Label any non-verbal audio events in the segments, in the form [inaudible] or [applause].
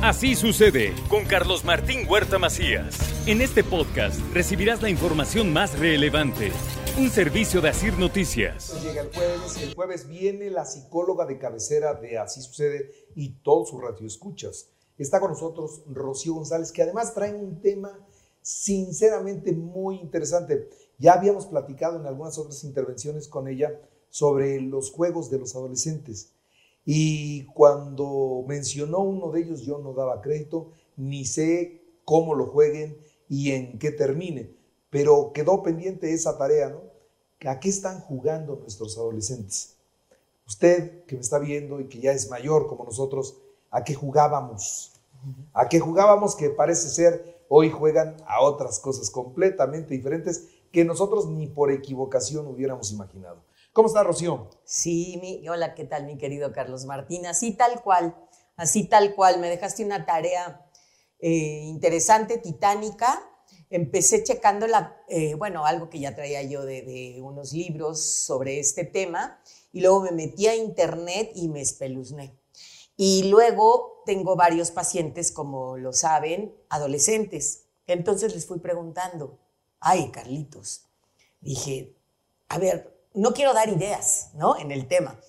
Así sucede con Carlos Martín Huerta Macías. En este podcast recibirás la información más relevante. Un servicio de Asir Noticias. Llega el jueves, el jueves viene la psicóloga de cabecera de Así sucede y todos sus escuchas. Está con nosotros Rocío González, que además trae un tema sinceramente muy interesante. Ya habíamos platicado en algunas otras intervenciones con ella sobre los juegos de los adolescentes. Y cuando mencionó uno de ellos, yo no daba crédito, ni sé cómo lo jueguen y en qué termine. Pero quedó pendiente esa tarea, ¿no? ¿A qué están jugando nuestros adolescentes? Usted que me está viendo y que ya es mayor como nosotros, ¿a qué jugábamos? ¿A qué jugábamos que parece ser hoy juegan a otras cosas completamente diferentes que nosotros ni por equivocación hubiéramos imaginado? ¿Cómo está, Rocío? Sí, mi, hola, ¿qué tal, mi querido Carlos Martín? Así tal cual, así tal cual. Me dejaste una tarea eh, interesante, titánica. Empecé checando la, eh, bueno, algo que ya traía yo de, unos libros sobre este tema, y luego me metí a internet y me espeluzné. Y luego tengo varios pacientes, como lo saben, adolescentes. Entonces les fui preguntando, ay, Carlitos, dije, a ver, no quiero dar ideas, ¿no? En el tema.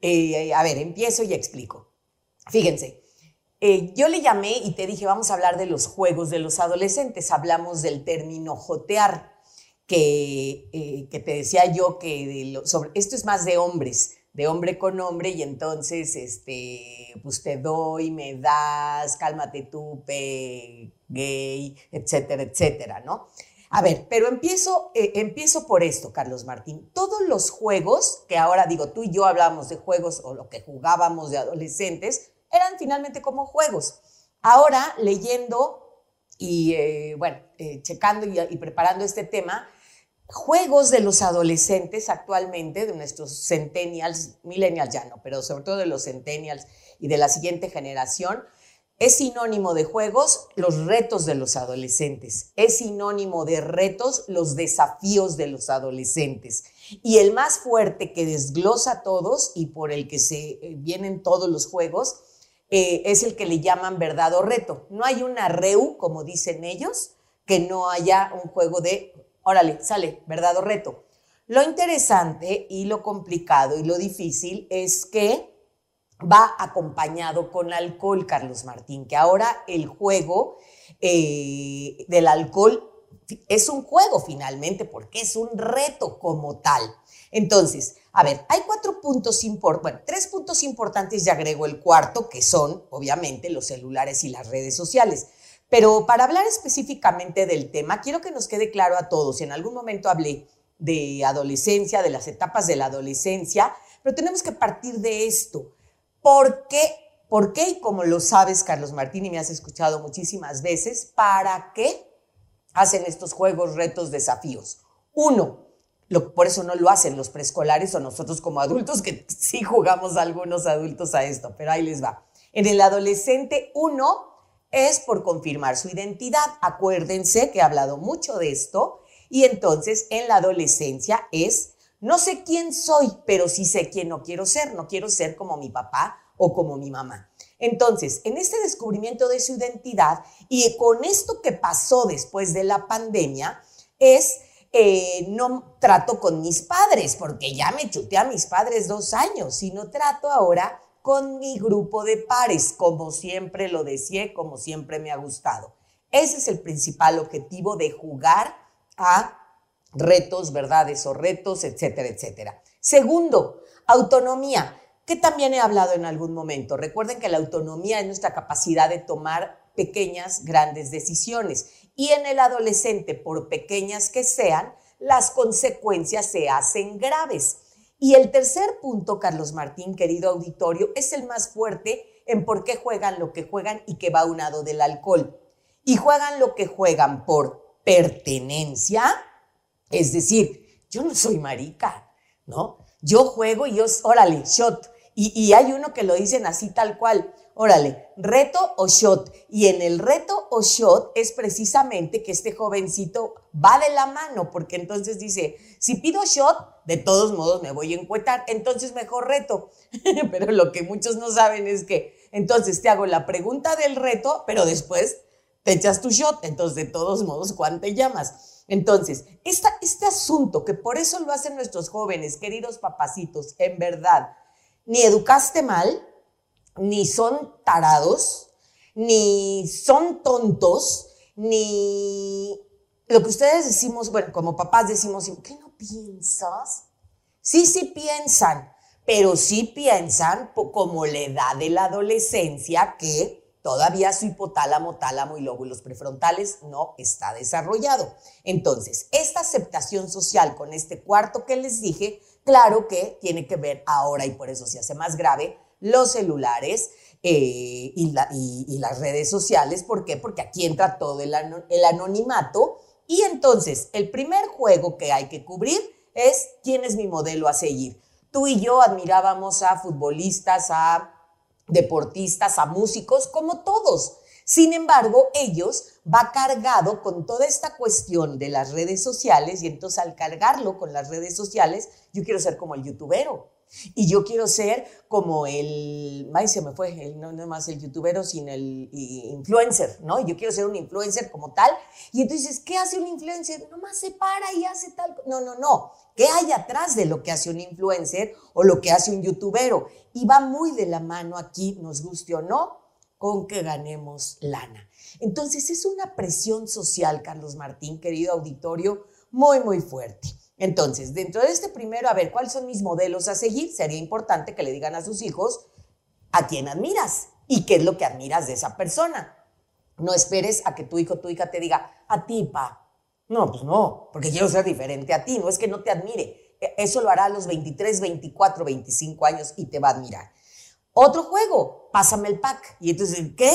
Eh, a ver, empiezo y explico. Fíjense, eh, yo le llamé y te dije, vamos a hablar de los juegos de los adolescentes. Hablamos del término jotear, que, eh, que te decía yo que sobre, esto es más de hombres, de hombre con hombre, y entonces, este, pues te doy, me das, cálmate tú, gay, etcétera, etcétera, ¿no? A ver, pero empiezo, eh, empiezo por esto, Carlos Martín. Todos los juegos, que ahora digo, tú y yo hablamos de juegos o lo que jugábamos de adolescentes, eran finalmente como juegos. Ahora, leyendo y, eh, bueno, eh, checando y, y preparando este tema, juegos de los adolescentes actualmente, de nuestros centennials, millennials ya no, pero sobre todo de los centennials y de la siguiente generación, es sinónimo de juegos los retos de los adolescentes, es sinónimo de retos los desafíos de los adolescentes. Y el más fuerte que desglosa todos y por el que se eh, vienen todos los juegos eh, es el que le llaman verdad o reto. No hay una reu, como dicen ellos, que no haya un juego de, órale, sale, verdad o reto. Lo interesante y lo complicado y lo difícil es que va acompañado con alcohol, Carlos Martín, que ahora el juego eh, del alcohol es un juego finalmente, porque es un reto como tal. Entonces, a ver, hay cuatro puntos importantes, bueno, tres puntos importantes y agrego el cuarto, que son, obviamente, los celulares y las redes sociales. Pero para hablar específicamente del tema, quiero que nos quede claro a todos, en algún momento hablé de adolescencia, de las etapas de la adolescencia, pero tenemos que partir de esto. ¿Por qué? ¿Por qué? Y como lo sabes, Carlos Martín, y me has escuchado muchísimas veces, ¿para qué hacen estos juegos, retos, desafíos? Uno, por eso no lo hacen los preescolares o nosotros como adultos, que sí jugamos algunos adultos a esto, pero ahí les va. En el adolescente, uno es por confirmar su identidad. Acuérdense que he hablado mucho de esto. Y entonces en la adolescencia es no sé quién soy, pero sí sé quién no quiero ser. No quiero ser como mi papá o como mi mamá. Entonces, en este descubrimiento de su identidad y con esto que pasó después de la pandemia, es eh, no trato con mis padres, porque ya me chuté a mis padres dos años, sino trato ahora con mi grupo de pares, como siempre lo decía, como siempre me ha gustado. Ese es el principal objetivo de jugar a retos, verdades o retos, etcétera, etcétera. Segundo, autonomía, que también he hablado en algún momento. Recuerden que la autonomía es nuestra capacidad de tomar pequeñas, grandes decisiones. Y en el adolescente, por pequeñas que sean, las consecuencias se hacen graves. Y el tercer punto, Carlos Martín, querido auditorio, es el más fuerte en por qué juegan lo que juegan y que va unado del alcohol. Y juegan lo que juegan por pertenencia, es decir, yo no soy marica, ¿no? Yo juego y yo, órale, shot. Y, hay uno que lo dicen así tal cual, órale, reto o shot. Y en el reto o shot es precisamente que este jovencito va de la mano, porque entonces dice, si pido shot, de todos modos me voy a encuetar, entonces mejor reto. [laughs] Pero lo que muchos no saben es que Entonces te hago la pregunta del reto, pero después te echas tu shot. Entonces, de todos modos, ¿cuánto te llamas? Entonces, este asunto, que por eso lo hacen nuestros jóvenes, queridos papacitos, en verdad, ni educaste mal, ni son tarados, ni son tontos, ni lo que ustedes decimos, bueno, como papás decimos, ¿qué no piensas? Sí, sí piensan, pero sí piensan como la edad de la adolescencia que todavía su hipotálamo, tálamo y lóbulos prefrontales no está desarrollado. Entonces, esta aceptación social con este cuarto que les dije, claro que tiene que ver ahora y por eso se hace más grave los celulares eh, y, las redes sociales. ¿Por qué? Porque aquí entra todo el, el anonimato y entonces el primer juego que hay que cubrir es quién es mi modelo a seguir. Tú y yo admirábamos a futbolistas, a deportistas, a músicos, como todos. Sin embargo, ellos va cargado con toda esta cuestión de las redes sociales y entonces al cargarlo con las redes sociales, yo quiero ser como el youtubero. Y yo quiero ser como el, ay, se me fue, no, no más el youtubero, sino el influencer, ¿no? Yo quiero ser un influencer como tal. Y entonces, ¿qué hace un influencer? Nomás se para y hace tal. No, no, no. ¿Qué hay atrás de lo que hace un influencer o lo que hace un youtubero? Y va muy de la mano aquí, nos guste o no, con que ganemos lana. Entonces, es una presión social, Carlos Martín, querido auditorio, muy, muy fuerte. Entonces, dentro de este primero, a ver, ¿cuáles son mis modelos a seguir? Sería importante que le digan a sus hijos a quién admiras y qué es lo que admiras de esa persona. No esperes a que tu hijo o tu hija te diga, a ti, pa. No, pues no, porque quiero ser diferente a ti, no es que no te admire. E, eso lo hará a los 23, 24, 25 años y te va a admirar. Otro juego, pásame el pack. Y entonces, ¿qué?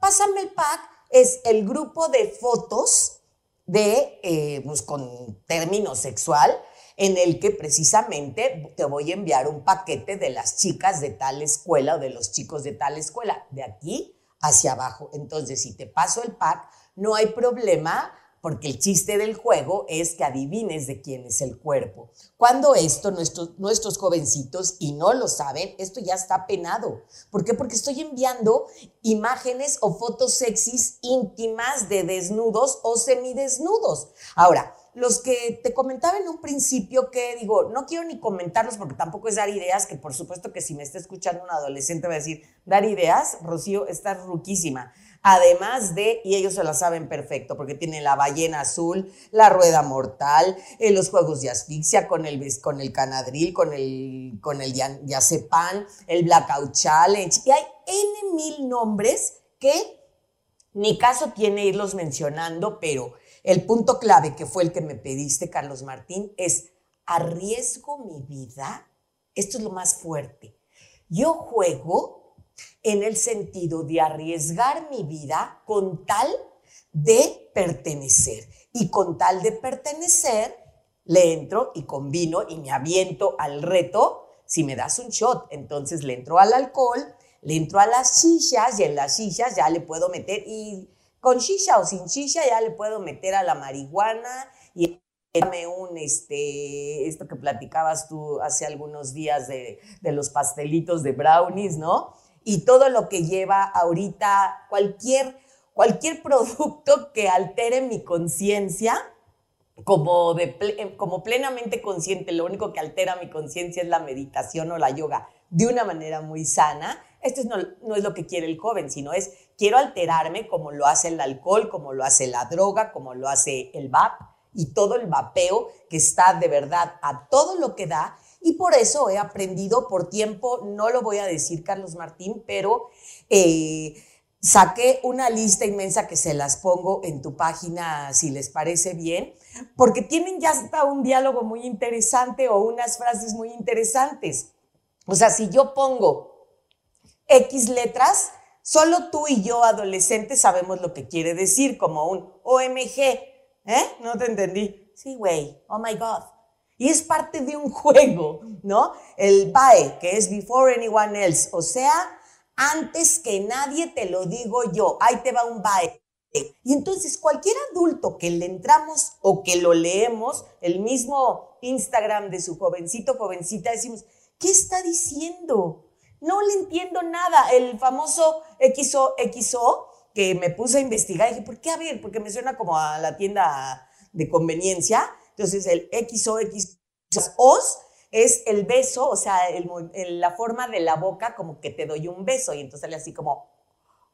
Pásame el pack es el grupo de fotos de, eh, pues con término sexual, en el que precisamente te voy a enviar un paquete de las chicas de tal escuela o de los chicos de tal escuela, de aquí hacia abajo. Entonces, si te paso el pack, no hay problema porque el chiste del juego es que adivines de quién es el cuerpo. Cuando esto, nuestros, nuestros jovencitos, y no lo saben, esto ya está penado. ¿Por qué? Porque estoy enviando imágenes o fotos sexys íntimas de desnudos o semidesnudos. Ahora, los que te comentaba en un principio que digo, no quiero ni comentarlos porque tampoco es dar ideas, que por supuesto que si me está escuchando un adolescente va a decir, dar ideas, Rocío, estás ruquísima. Además de, y ellos se la saben perfecto, porque tienen la ballena azul, la rueda mortal, eh, los juegos de asfixia con el, con el canadril, con el, con el el blackout challenge, y hay N mil nombres que ni caso tiene irlos mencionando, pero el punto clave que fue el que me pediste, Carlos Martín, es arriesgo mi vida. Esto es lo más fuerte. Yo juego en el sentido de arriesgar mi vida con tal de pertenecer. Y con tal de pertenecer, le entro y combino y me aviento al reto. Si me das un shot, entonces le entro al alcohol, le entro a las chichas y en las chichas ya le puedo meter, y con chicha o sin chicha ya le puedo meter a la marihuana y dame un, este, esto que platicabas tú hace algunos días de, de los pastelitos de brownies, ¿no? Y todo lo que lleva ahorita cualquier, cualquier [laughs] producto que altere mi conciencia, como, de, como plenamente consciente, lo único que altera mi conciencia es la meditación o la yoga de una manera muy sana. Esto no, no es lo que quiere el joven, sino es quiero alterarme como lo hace el alcohol, como lo hace la droga, como lo hace el VAP y todo el vapeo que está de verdad a todo lo que da y por eso he aprendido por tiempo, no lo voy a decir Carlos Martín, pero eh, saqué una lista inmensa que se las pongo en tu página si les parece bien, porque tienen ya hasta un diálogo muy interesante o unas frases muy interesantes. O sea, si yo pongo X letras, solo tú y yo, adolescentes, sabemos lo que quiere decir, como un OMG. ¿Eh? No te entendí. Sí, güey. Oh my God. Y es parte de un juego, ¿no? El BAE, que es Before Anyone Else, o sea, antes que nadie te lo digo yo, ahí te va un BAE. Y entonces cualquier adulto que le entramos o que lo leemos, el mismo Instagram de su jovencito, jovencita, decimos, ¿qué está diciendo? No le entiendo nada. El famoso XO, XO, que me puse a investigar, dije, ¿por qué a ver? Porque me suena como a la tienda de conveniencia. Entonces, el XO, XO, es el beso, o sea, la forma de la boca como que te doy un beso y entonces sale así como,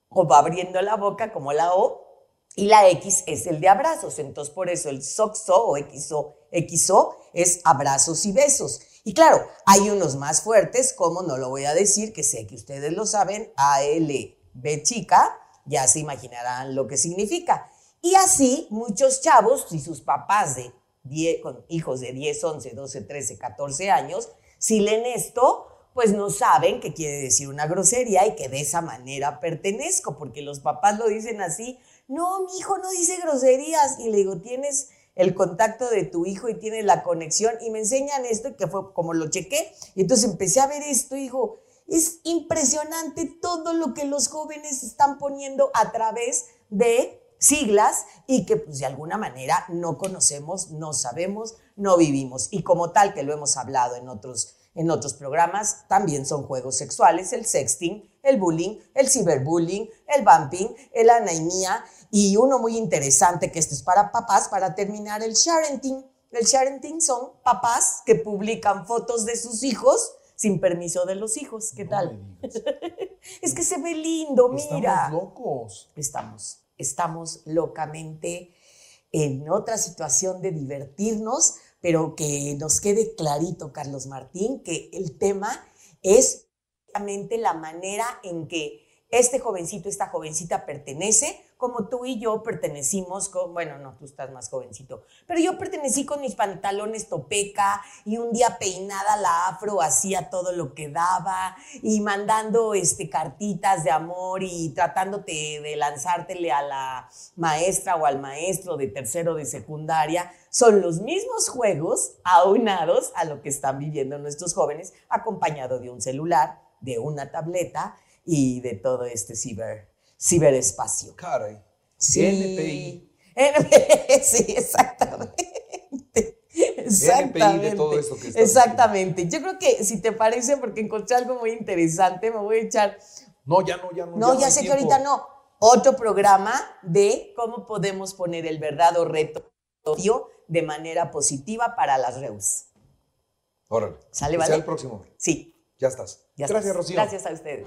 como abriendo la boca como la O y la X es el de abrazos. Entonces por eso el SOXO o XO, XO es abrazos y besos. Y claro, hay unos más fuertes, como no lo voy a decir, que sé que ustedes lo saben, B chica, ya se imaginarán lo que significa. Y así muchos chavos y sus papás de con hijos de 10, 11, 12, 13, 14 años, si leen esto, pues no saben que quiere decir una grosería y que de esa manera pertenezco, porque los papás lo dicen así, no, mi hijo no dice groserías, y le digo, tienes el contacto de tu hijo y tienes la conexión, y me enseñan esto, que fue como lo chequé, y entonces empecé a ver esto, hijo, es impresionante todo lo que los jóvenes están poniendo a través de siglas y que pues de alguna manera no conocemos, no sabemos, no vivimos. Y como tal, que lo hemos hablado en otros, en otros programas, también son juegos sexuales, el sexting, el bullying, el ciberbullying, el bumping, el anaimía y uno muy interesante que esto es para papás, para terminar, el sharenting. El sharenting son papás que publican fotos de sus hijos sin permiso de los hijos. ¿Qué tal? [laughs] es que se ve lindo, mira. Estamos locos. Estamos estamos locamente en otra situación de divertirnos, pero que nos quede clarito, Carlos Martín, que el tema es la manera en que este jovencito, esta jovencita pertenece como tú y yo pertenecimos con, bueno, no, tú estás más jovencito, pero yo pertenecí con mis pantalones topeca y un día peinada la afro hacía todo lo que daba y mandando este, cartitas de amor y tratándote de lanzártele a la maestra o al maestro de tercero de secundaria. Son los mismos juegos aunados a lo que están viviendo nuestros jóvenes, acompañado de un celular, de una tableta y de todo este ciber ciberespacio. Caray. Sí. NPI. [laughs] sí, exactamente. Exactamente. NPI de todo esto que está Exactamente. Yo creo que si te parece, porque encontré algo muy interesante, me voy a echar. No, ya no, ya no. No, ya, sé que ahorita no. Otro programa de cómo podemos poner el verdadero reto de manera positiva para las reus. Órale. ¿Sale, vale? el próximo. Sí. Ya estás. Ya Gracias, Rocío. Gracias a ustedes.